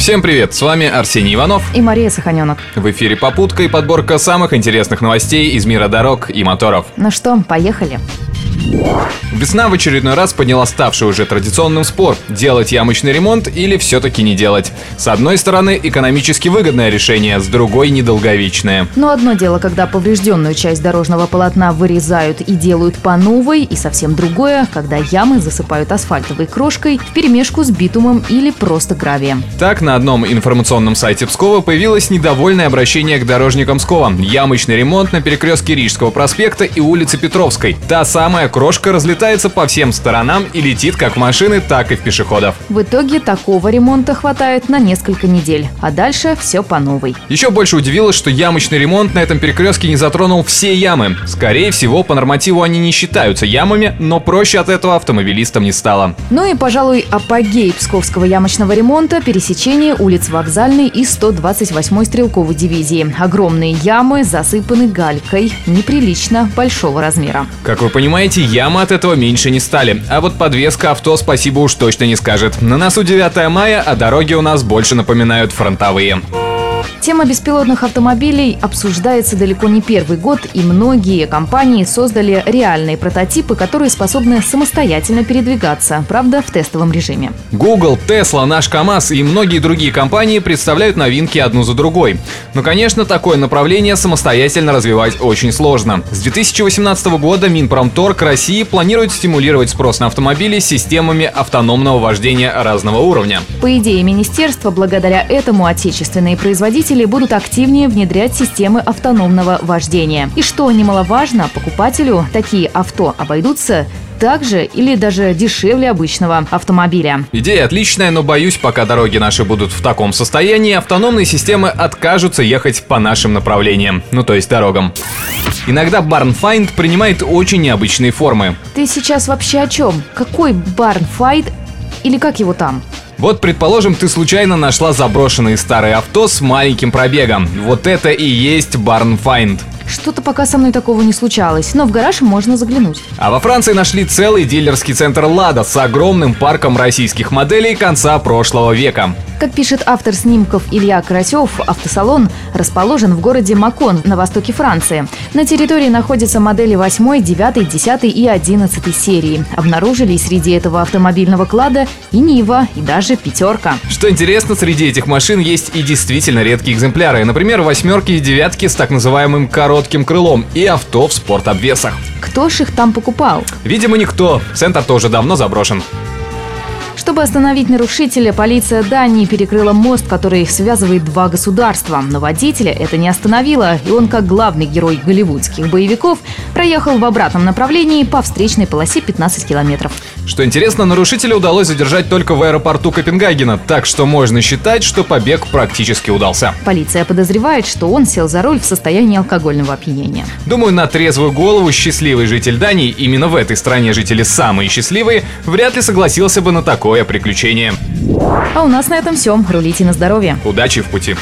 Всем привет, с вами Арсений Иванов. И Мария Саханенок. В эфире «Попутка» и подборка самых интересных новостей из мира дорог и моторов. Ну что, поехали. Весна в очередной раз подняла ставший уже традиционным спор – делать ямочный ремонт или все-таки не делать. С одной стороны, экономически выгодное решение, с другой – недолговечное. Но одно дело, когда поврежденную часть дорожного полотна вырезают и делают по новой, и совсем другое, когда ямы засыпают асфальтовой крошкой в перемешку с битумом или просто гравием. Так, на одном информационном сайте Пскова появилось недовольное обращение к дорожникам Пскова. Ямочный ремонт на перекрестке Рижского проспекта и улицы Петровской. Та самая крошка разлетается по всем сторонам и летит как в машины, так и в пешеходов. В итоге такого ремонта хватает на несколько недель, а дальше все по новой. Еще больше удивилось, что ямочный ремонт на этом перекрестке не затронул все ямы. Скорее всего, по нормативу они не считаются ямами, но проще от этого автомобилистам не стало. Ну и, пожалуй, апогей псковского ямочного ремонта – пересечение улиц Вокзальной и 128-й стрелковой дивизии. Огромные ямы засыпаны галькой, неприлично большого размера. Как вы понимаете, эти ямы от этого меньше не стали. А вот подвеска авто спасибо уж точно не скажет. На носу 9 мая, а дороги у нас больше напоминают фронтовые. Тема беспилотных автомобилей обсуждается далеко не первый год, и многие компании создали реальные прототипы, которые способны самостоятельно передвигаться, правда, в тестовом режиме. Google, Tesla, наш КАМАЗ и многие другие компании представляют новинки одну за другой. Но, конечно, такое направление самостоятельно развивать очень сложно. С 2018 года Минпромторг России планирует стимулировать спрос на автомобили с системами автономного вождения разного уровня. По идее министерства, благодаря этому отечественные производители производители будут активнее внедрять системы автономного вождения. И что немаловажно, покупателю такие авто обойдутся так же или даже дешевле обычного автомобиля. Идея отличная, но боюсь, пока дороги наши будут в таком состоянии, автономные системы откажутся ехать по нашим направлениям, ну то есть дорогам. Иногда Barnfind принимает очень необычные формы. Ты сейчас вообще о чем? Какой Barnfind или как его там? Вот, предположим, ты случайно нашла заброшенные старые авто с маленьким пробегом. Вот это и есть Barn Find. Что-то пока со мной такого не случалось, но в гараж можно заглянуть. А во Франции нашли целый дилерский центр «Лада» с огромным парком российских моделей конца прошлого века. Как пишет автор снимков Илья Карасев, автосалон расположен в городе Макон на востоке Франции. На территории находятся модели 8, 9, 10 и 11 серии. Обнаружили среди этого автомобильного клада и Нива, и даже пятерка. Что интересно, среди этих машин есть и действительно редкие экземпляры. Например, восьмерки и девятки с так называемым коротким крылом и авто в спортобвесах. Кто ж их там покупал? Видимо, никто. Центр тоже давно заброшен. Чтобы остановить нарушителя, полиция Дании перекрыла мост, который связывает два государства. Но водителя это не остановило, и он, как главный герой голливудских боевиков, проехал в обратном направлении по встречной полосе 15 километров. Что интересно, нарушителя удалось задержать только в аэропорту Копенгагена, так что можно считать, что побег практически удался. Полиция подозревает, что он сел за руль в состоянии алкогольного опьянения. Думаю, на трезвую голову счастливый житель Дании, именно в этой стране жители самые счастливые, вряд ли согласился бы на такое приключение. А у нас на этом все. Рулите на здоровье. Удачи в пути.